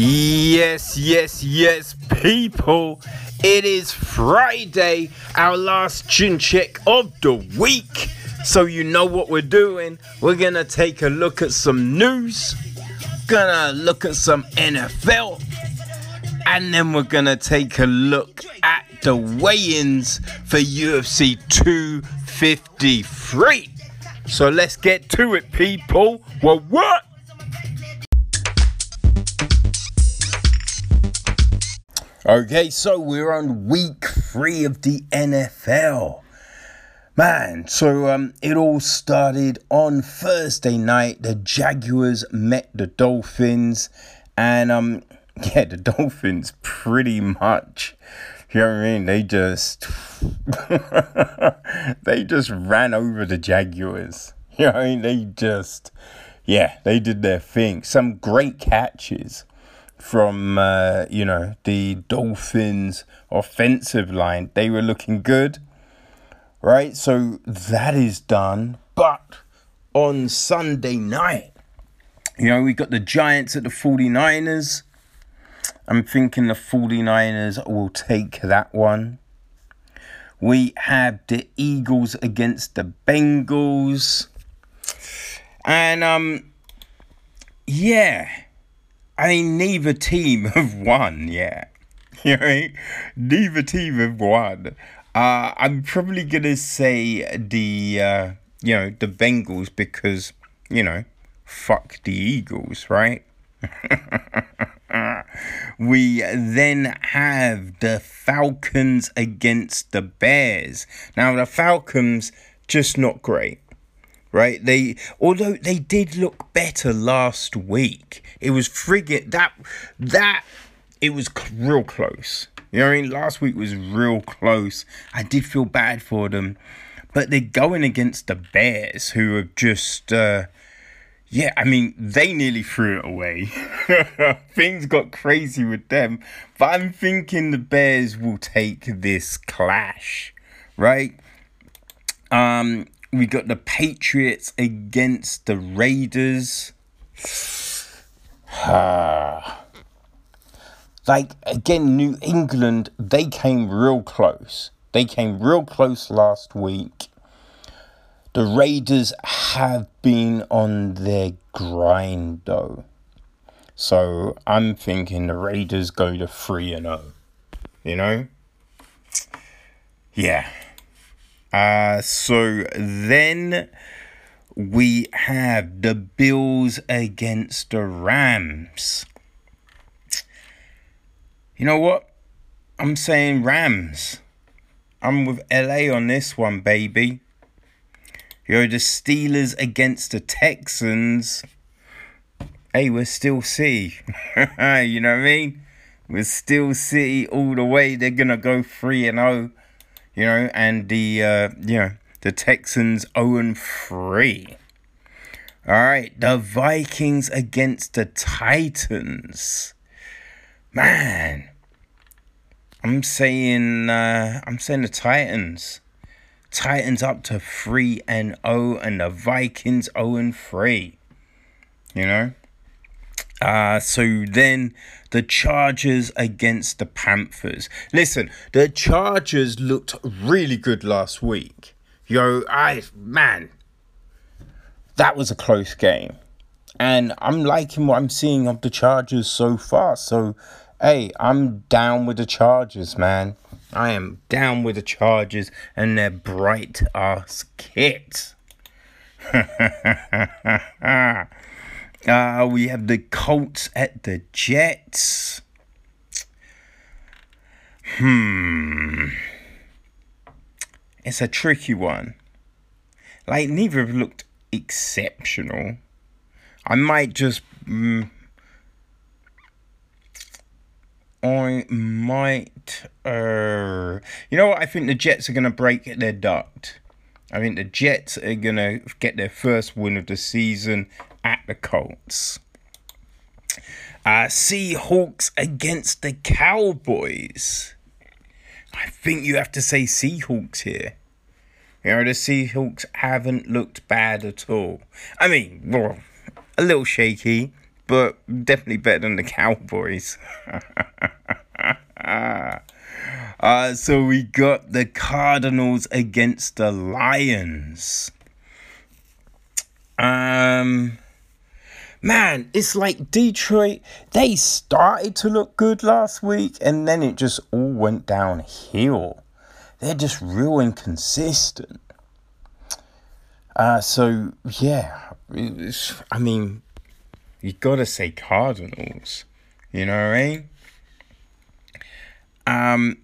Yes, yes, yes, people. It is Friday, our last chin check of the week. So, you know what we're doing. We're gonna take a look at some news, gonna look at some NFL, and then we're gonna take a look at the weigh ins for UFC 253. So, let's get to it, people. Well, what? Okay, so we're on week three of the NFL. Man, so um, it all started on Thursday night. The Jaguars met the Dolphins, and um, yeah, the Dolphins pretty much, you know what I mean? They just, they just ran over the Jaguars. You know what I mean? They just, yeah, they did their thing. Some great catches from uh, you know the Dolphins offensive line. They were looking good, right? So that is done. But on Sunday night, you know, we got the Giants at the 49ers. I'm thinking the 49ers will take that one. We have the Eagles against the Bengals. And um yeah, I mean, neither team have won yet. You know, neither team have won. Uh, I'm probably gonna say the uh, you know the Bengals because you know fuck the Eagles, right? we then have the Falcons against the Bears. Now the Falcons just not great right? They although they did look better last week, it was frigate that that it was real close. You know what I mean? Last week was real close. I did feel bad for them, but they're going against the Bears, who are just. Uh, yeah, I mean, they nearly threw it away. Things got crazy with them. But I'm thinking the Bears will take this clash, right? Um, we got the Patriots against the Raiders. like again, New England, they came real close. They came real close last week. The Raiders have been on their grind though. So I'm thinking the Raiders go to 3 and 0. You know? Yeah. Uh, so then we have the Bills against the Rams. You know what? I'm saying Rams. I'm with LA on this one, baby. You're the Steelers against the Texans. Hey, we're still C. you know what I mean? We're still C all the way. They're going to go 3 and 0 you know, and the uh, you know the Texans 0 3. All right, the Vikings against the Titans. Man, I'm saying uh, I'm saying the Titans. Titans up to 3 and 0 and the Vikings 0 and 3. You know? Uh, so then the Chargers against the Panthers. Listen, the Chargers looked really good last week. Yo, I man, that was a close game. And I'm liking what I'm seeing of the Chargers so far. So, hey, I'm down with the Chargers, man. I am down with the Chargers and their bright ass kit. Uh, we have the Colts at the Jets. Hmm. It's a tricky one. Like, neither have looked exceptional. I might just. Mm, I might. Uh, you know what? I think the Jets are going to break their duct. I think the Jets are going to get their first win of the season at the Colts. Uh, Seahawks against the Cowboys. I think you have to say Seahawks here. You know, the Seahawks haven't looked bad at all. I mean, well, a little shaky, but definitely better than the Cowboys. uh, so we got the Cardinals against the Lions. Um, man, it's like Detroit. They started to look good last week, and then it just all went downhill. They're just real inconsistent. Uh, so yeah, I mean, you gotta say Cardinals. You know what I mean? Um,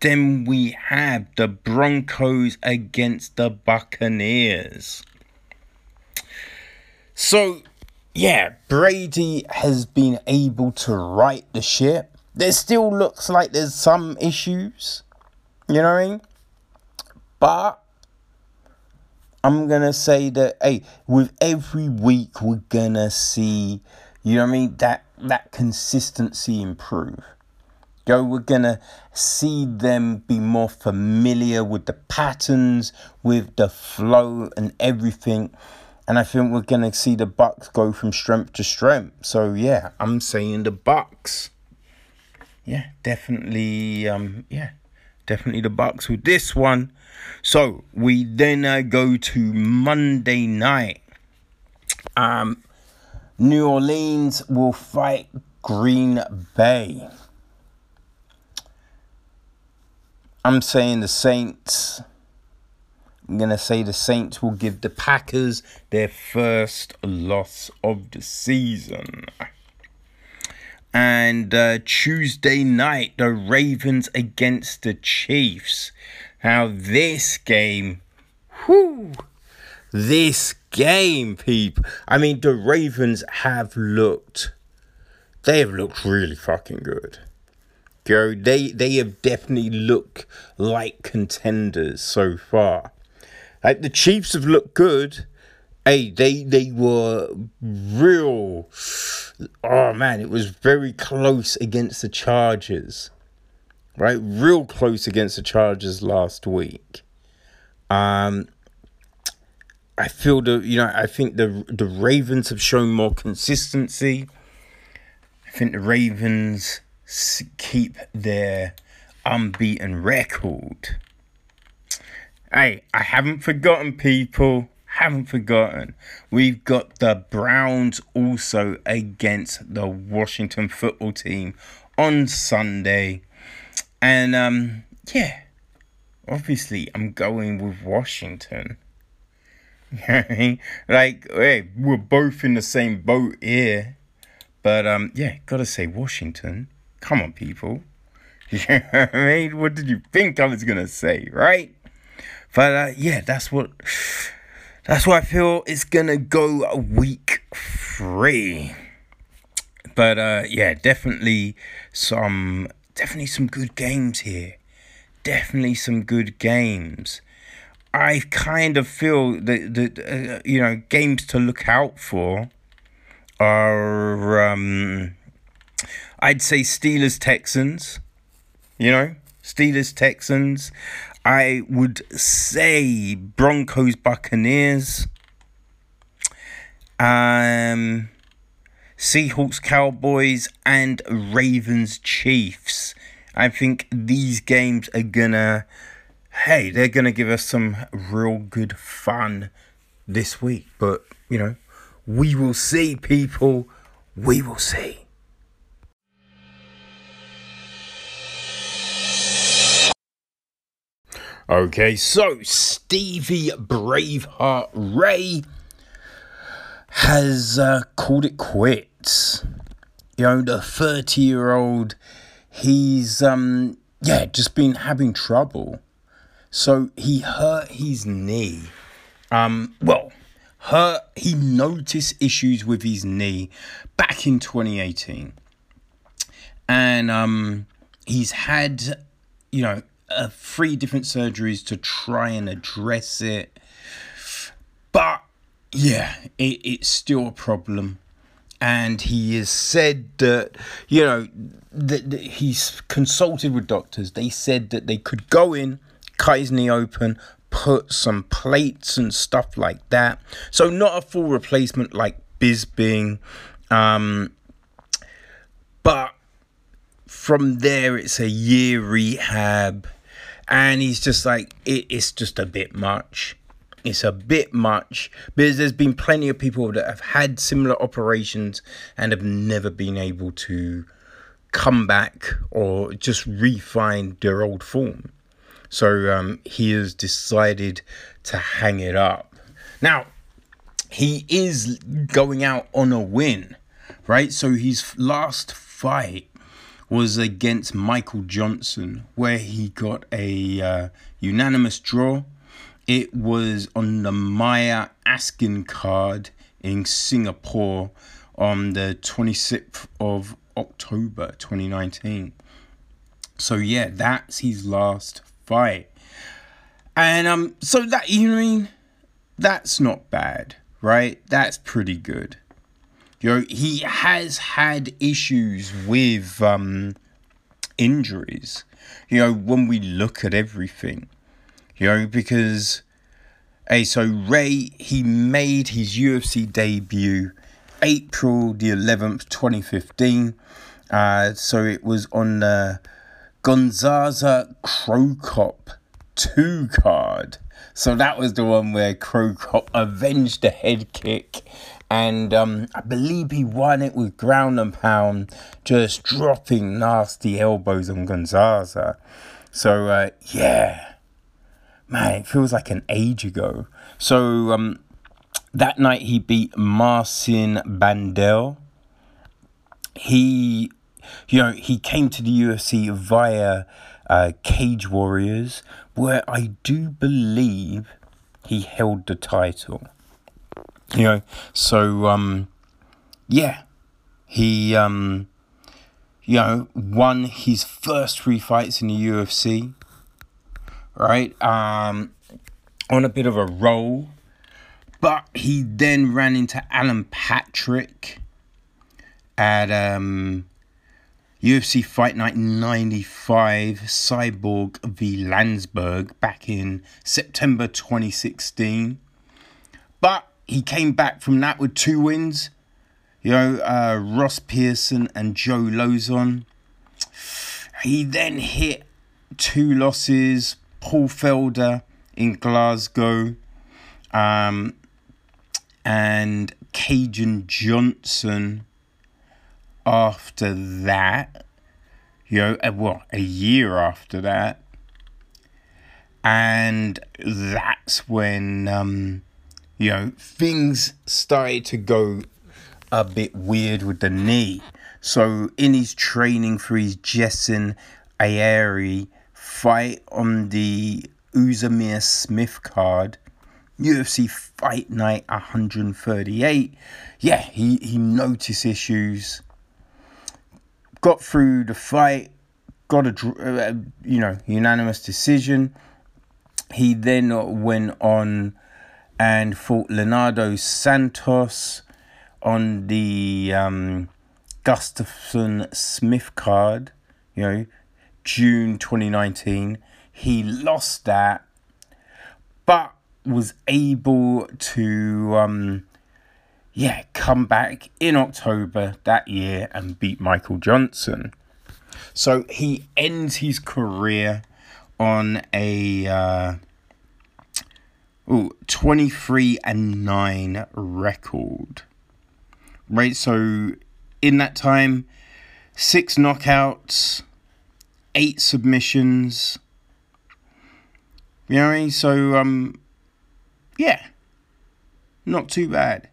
then we have the Broncos against the Buccaneers. So, yeah, Brady has been able to right the ship. There still looks like there's some issues, you know what I mean? But I'm gonna say that hey, with every week we're gonna see, you know what I mean, that that consistency improve. Go, we're gonna see them be more familiar with the patterns, with the flow and everything. And I think we're gonna see the Bucks go from strength to strength. So yeah, I'm saying the Bucks. Yeah, definitely. Um, yeah, definitely the Bucks with this one. So we then uh, go to Monday night. Um, New Orleans will fight Green Bay. I'm saying the Saints. I'm going to say the Saints will give the Packers their first loss of the season. And uh, Tuesday night, the Ravens against the Chiefs. Now, this game, whoo, this game, people. I mean, the Ravens have looked, they have looked really fucking good. Go, they they have definitely looked like contenders so far. Like the Chiefs have looked good. Hey, they they were real. Oh man, it was very close against the Chargers right? Real close against the Chargers last week. Um, I feel the you know I think the the Ravens have shown more consistency. I think the Ravens keep their unbeaten record. Hey, I haven't forgotten people. Haven't forgotten. We've got the Browns also against the Washington football team on Sunday. And um, yeah, obviously I'm going with Washington. like, hey, we're both in the same boat here. But um, yeah, gotta say Washington. Come on, people. You know what I mean? What did you think I was gonna say, right? But uh, yeah, that's what that's what I feel is gonna go week three. But uh, yeah, definitely some definitely some good games here. Definitely some good games. I kind of feel that that uh, you know games to look out for are um, I'd say Steelers Texans. You know Steelers Texans. I would say Broncos Buccaneers. Um Seahawks, Cowboys, and Ravens, Chiefs. I think these games are gonna, hey, they're gonna give us some real good fun this week. But, you know, we will see, people. We will see. Okay, so Stevie Braveheart Ray has uh, called it quits. You know, the 30 year old, he's, um, yeah, just been having trouble. So he hurt his knee. Um, well, hurt, he noticed issues with his knee back in 2018. And um, he's had, you know, uh, three different surgeries to try and address it. But yeah, it, it's still a problem. And he has said that, you know, that, that he's consulted with doctors. They said that they could go in, cut his knee open, put some plates and stuff like that. So, not a full replacement like Bisping Um, but from there, it's a year rehab, and he's just like, it, it's just a bit much. It's a bit much because there's been plenty of people that have had similar operations and have never been able to come back or just refine their old form. So um, he has decided to hang it up. Now, he is going out on a win, right? So his last fight was against Michael Johnson, where he got a uh, unanimous draw. It was on the Maia Askren card in Singapore on the 26th of October 2019. So yeah, that's his last fight. And um so that you know I mean that's not bad, right? That's pretty good. You know, he has had issues with um injuries. You know, when we look at everything. You know, because Hey, so Ray, he made his UFC debut April the 11th, 2015. Uh, so it was on the Gonzaga Cro Cop 2 card. So that was the one where Cro Cop avenged the head kick. And um, I believe he won it with ground and pound, just dropping nasty elbows on Gonzaga. So, uh, yeah. Man, it feels like an age ago. So, um, that night he beat Marcin Bandel. He, you know, he came to the UFC via uh, Cage Warriors, where I do believe he held the title. You know, so um, yeah, he um, you know, won his first three fights in the UFC. Right, um, on a bit of a roll but he then ran into Alan Patrick at um, UFC Fight Night 95, Cyborg v Lansberg, back in September 2016. But he came back from that with two wins. You know, uh, Ross Pearson and Joe Lauzon. He then hit two losses, Paul Felder in Glasgow. Um, and Kajan Johnson after that. You know, uh, what, a year after that. And that's when, um, you know, things started to go a bit weird with the knee. So, in his training for his Jessin Ayari fight on the Ozdemir Smith card, UFC Fight Night 138. Yeah, he, he noticed issues, got through the fight, got a uh, you know unanimous decision. He then went on and fought Leonardo Santos on the um, Gustafsson Smith card. You know, June 2019. He lost that, but was able to um, yeah come back in October that year and beat Michael Johnson. So he ends his career on a uh, ooh, 23 and 9 record. Right, so in that time, six knockouts, eight submissions. You know I mean? So um yeah, not too bad.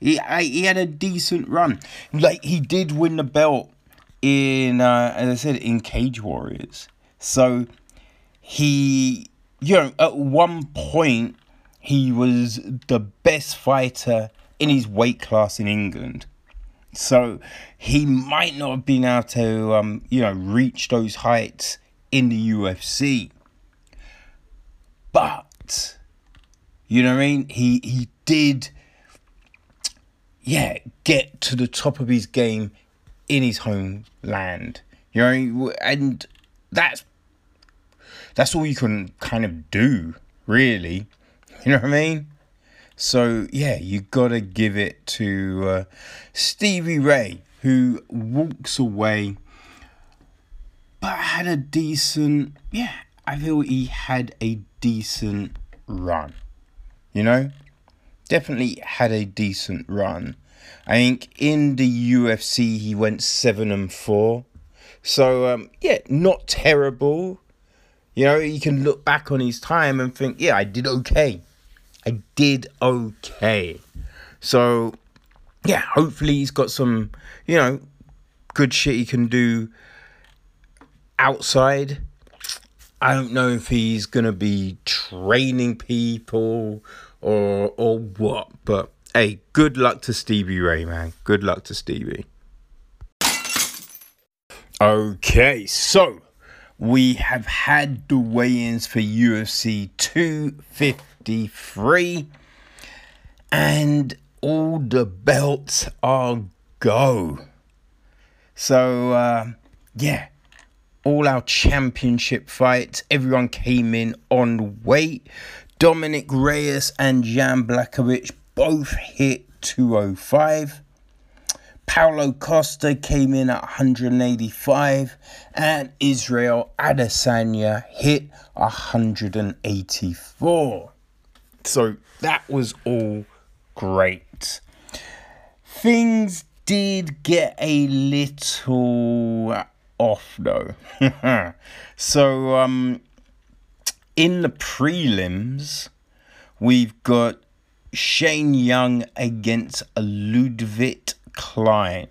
He I, he had a decent run. Like he did win the belt in, uh, as I said, in Cage Warriors. So he, you know, at one point he was the best fighter in his weight class in England. So he might not have been able to, um, you know, reach those heights in the UFC. But you know what I mean? He he did yeah, get to the top of his game in his homeland. You know, and that's that's all you can kind of do, really. You know what I mean? So yeah, you gotta give it to uh, Stevie Ray, who walks away, but had a decent. Yeah, I feel he had a decent run. You know, definitely had a decent run. I think in the UFC he went seven and four. So um, yeah, not terrible. You know, you can look back on his time and think, yeah, I did okay. I did okay. So yeah, hopefully he's got some, you know, good shit he can do outside. I don't know if he's gonna be training people or or what, but hey, good luck to Stevie Ray, man. Good luck to Stevie. Okay, so we have had the weigh-ins for UFC 253 and all the belts are go. So uh, yeah, all our championship fights, everyone came in on weight. Dominick Reyes and Jan Blachowicz both hit 205. Paulo Costa came in at 185 and Israel Adesanya hit 184. So that was all great. Things did get a little off though. so um in the prelims we've got Shane Young against Ludovit Klein.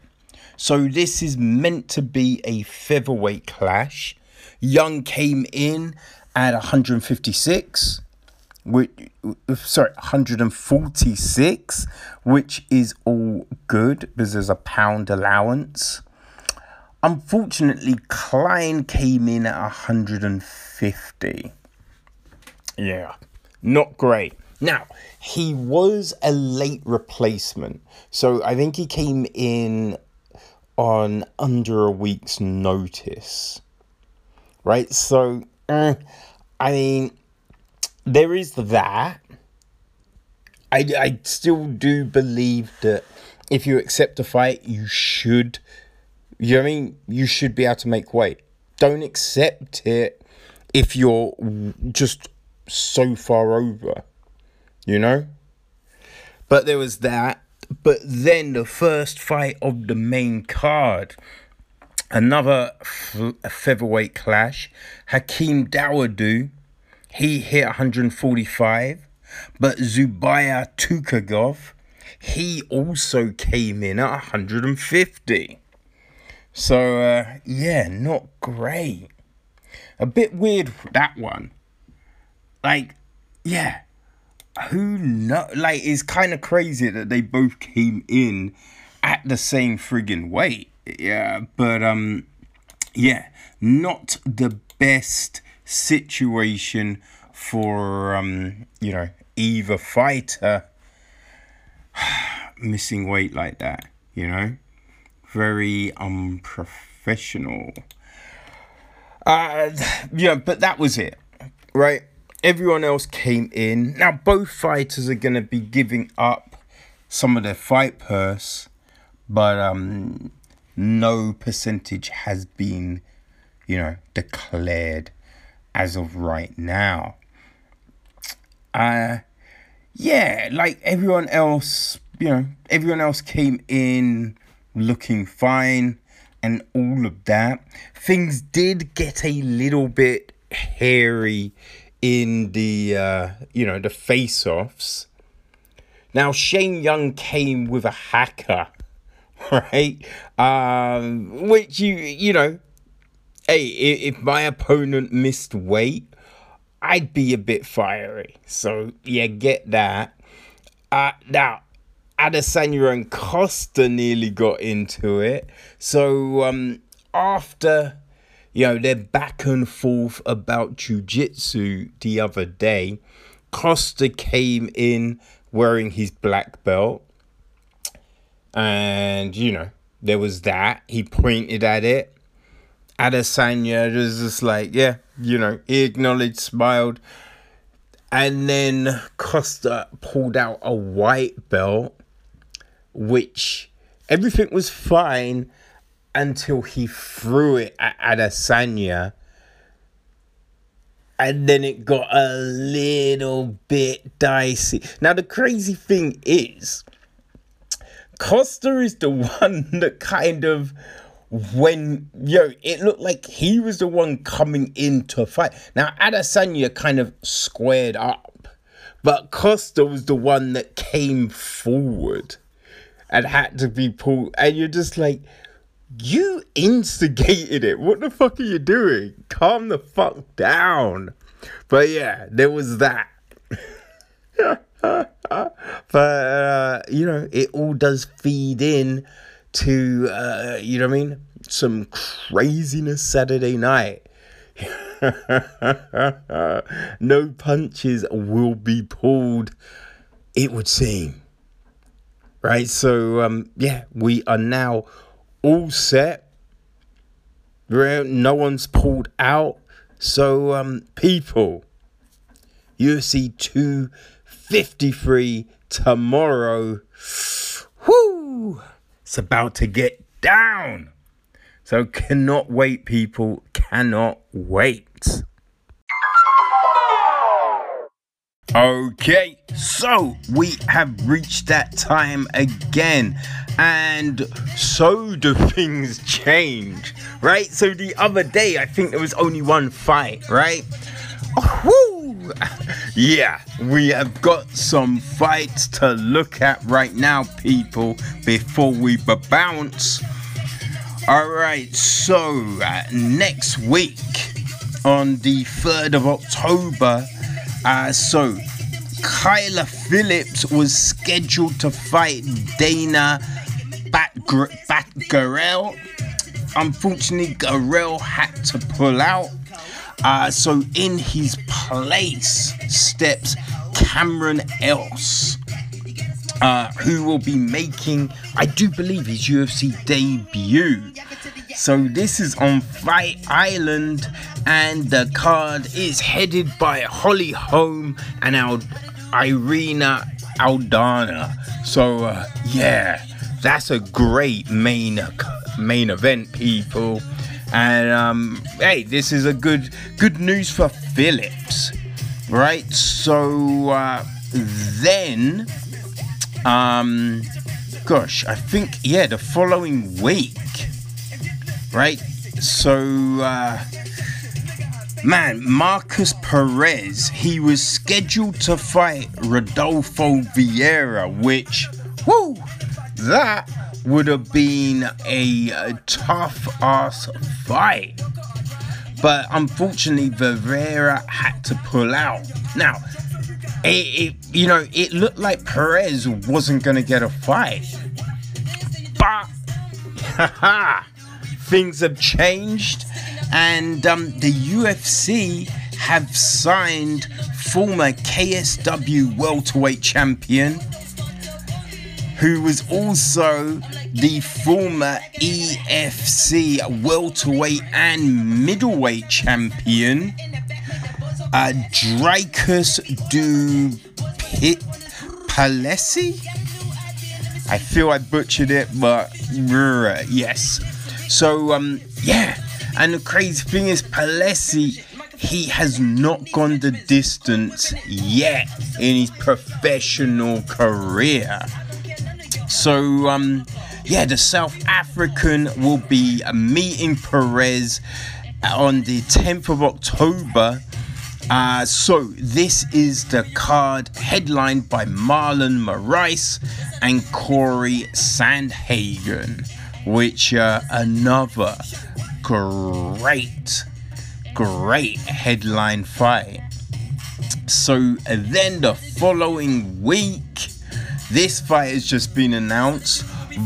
So this is meant to be a featherweight clash. Young came in at 156, which sorry, 146, which is all good because there's a pound allowance. Unfortunately, Klein came in at 150. Yeah, not great. Now, he was a late replacement. So I think he came in on under a week's notice. Right? So, uh, I mean, there is that. I, I still do believe that if you accept a fight, you should, you know I mean? You should be able to make weight. Don't accept it if you're just so far over you know? But there was that. But then the first fight of the main card, another f- featherweight clash. Hakeem Dawodu, he hit 145. But Zubaira Tukhugov, he also came in at 150. So, uh, yeah, not great. A bit weird, that one. Like, yeah, who know like it's kind of crazy that they both came in at the same friggin weight yeah but um yeah not the best situation for um you know either fighter missing weight like that you know? Very unprofessional. Uh yeah but that was it right? Everyone else came in. Now, both fighters are going to be giving up some of their fight purse, but um, no percentage has been, you know, declared as of right now. Uh, yeah, like everyone else, you know, everyone else came in looking fine and all of that. Things did get a little bit hairy in the uh, you know the face-offs. Now Shane Young came with a hacker, right? Um, which you you know, hey, if my opponent missed weight, I'd be a bit fiery. So yeah, get that. Uh, now Adesanya and Costa nearly got into it. So um, after you know, they're back and forth about jujitsu the other day. Costa came in wearing his black belt. And, you know, there was that. He pointed at it. Adesanya was just like, yeah, you know, he acknowledged, smiled. And then Costa pulled out a white belt, which everything was fine until he threw it at Adesanya. And then it got a little bit dicey. Now, the crazy thing is, Costa is the one that kind of when yo, it looked like he was the one coming in to fight. Now Adesanya kind of squared up, but Costa was the one that came forward and had to be pulled. And you're just like, you instigated it. What the fuck are you doing? Calm the fuck down. But yeah, there was that. but uh, you know, it all does feed in to uh, you know what I mean? Some craziness Saturday night. no punches will be pulled, it would seem. Right? So um yeah, we are now all set. No one's pulled out. So um people UFC 253 tomorrow. It's about to get down. So cannot wait, people. Cannot wait. Okay, so we have reached that time again, and so do things change, right? So the other day, I think there was only one fight, right? Oh, Woo! Yeah, we have got some fights to look at right now, people, before we bounce. Alright, so uh, next week on the 3rd of October, uh, so Kyler Phillips was scheduled to fight Dana Batgerel. Unfortunately, Garel had to pull out. Uh, so in his place steps Cameron Else, uh, who will be making, I do believe, his UFC debut. So this is on Fight Island, and the card is headed by Holly Holm and Al- Irene Aldana. So uh, yeah, that's a great main main event, people. And um, hey, this is a good good news for Phillips, right? So uh, then, um, gosh, I think yeah, the following week, right? So. Uh, Man, Markus Perez, he was scheduled to fight Rodolfo Vieira, which, whoo, that would have been a, tough ass fight. But unfortunately, Vieira had to pull out. Now, it, it, you know, it looked like Perez wasn't going to get a fight. But, things have changed, and um, the UFC have signed former KSW welterweight champion who was also the former EFC welterweight and middleweight champion, uh, Dricus du Palesi. I feel I butchered it, but yes. So um, yeah, and the crazy thing is, Palesi he has not gone the distance yet in his professional career. So, um, yeah, the South African will be meeting Perez on the 10th of October. Uh, so, this is the card headlined by Marlon Moraes and Cory Sandhagen, which uh, another great, great headline fight. So, then the following week, this fight has just been announced.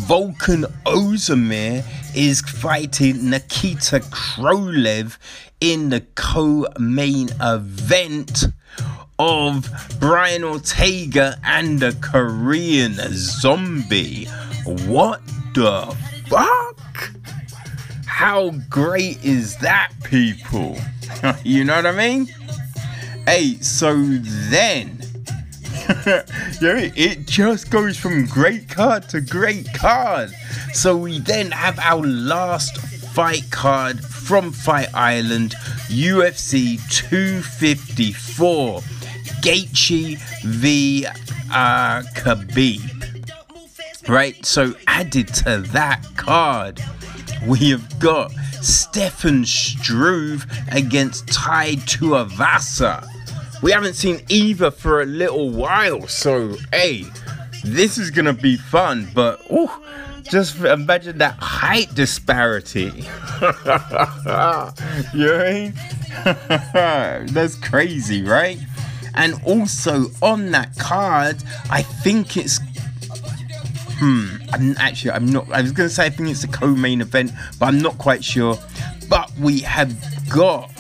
Volkan Ozdemir is fighting Nikita Krylov in the co-main event of Brian Ortega and the Korean Zombie. What the fuck? How great is that, people? you know what I mean? Hey, so then, yeah, it just goes from great card to great card. So we then have our last fight card from Fight Island, UFC 254, Gaethje v uh, Khabib. Right, so added to that card, we have got Stefan Struve against Tai Tuivasa. We haven't seen either for a little while, so hey, this is gonna be fun. But oh, just imagine that height disparity. you know I mean? That's crazy, right? And also on that card, I think it's hmm. I'm actually I'm not. I was gonna say I think it's the co-main event, but I'm not quite sure. But we have got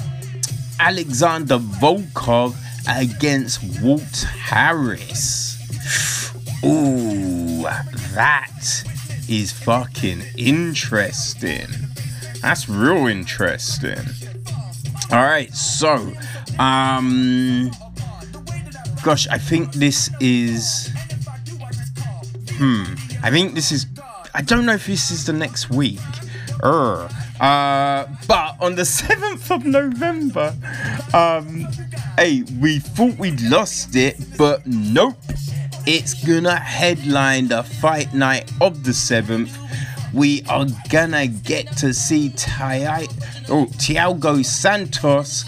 Alexander Volkov against Walt Harris. Ooh, that is fucking interesting. That's real interesting. All right, so um gosh, I think this is hmm, I think this is I don't know if this is the next week. Er, uh, but on the 7th of November, um, hey, we thought we'd lost it, but nope. It's gonna headline the fight night of the 7th. We are gonna get to see Ty- oh, Santos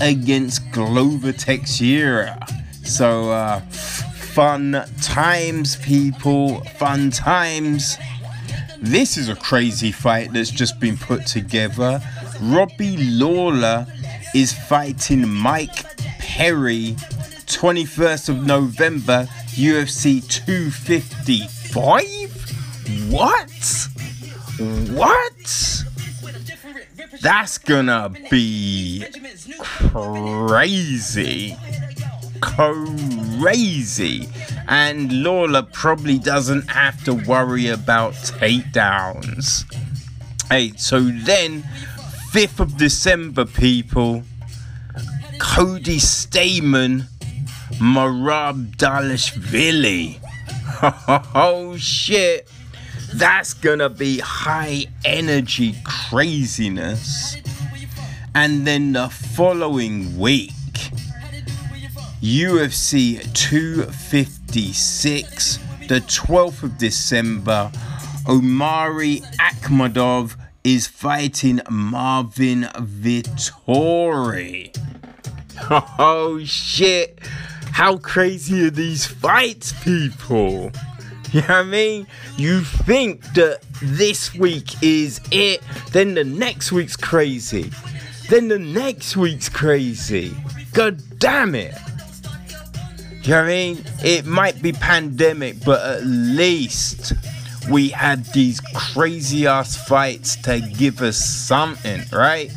against Glover Teixeira. So, uh, fun times, people, fun times. This is a crazy fight that's just been put together. Robbie Lawler is fighting Mike Perry 21st of November, UFC 255? What? What? That's gonna be crazy. Crazy. And Lawler probably doesn't have to worry about takedowns. Hey, so then, 5th of December, people, Cody Stamann, Merab Dvalishvili. Oh shit. That's gonna be high energy craziness. And then the following week, UFC 256, the 12th of December, Omari Akhmedov is fighting Marvin Vettori. Oh shit! How crazy are these fights, people? You know what I mean? You think that this week is it, then the next week's crazy. Then the next week's crazy. God damn it. You know what I mean? It might be pandemic, but at least we had these crazy ass fights to give us something, right?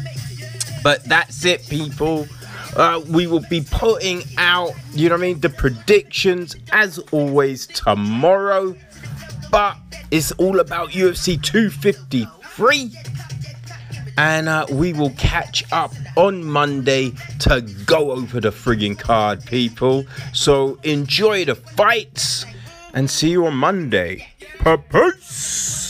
But that's it, people. Uh, we will be putting out, you know what I mean, the predictions as always tomorrow. But it's all about UFC 253. And uh, we will catch up on Monday to go over the frigging card, people. So enjoy the fights and see you on Monday. Bye-bye.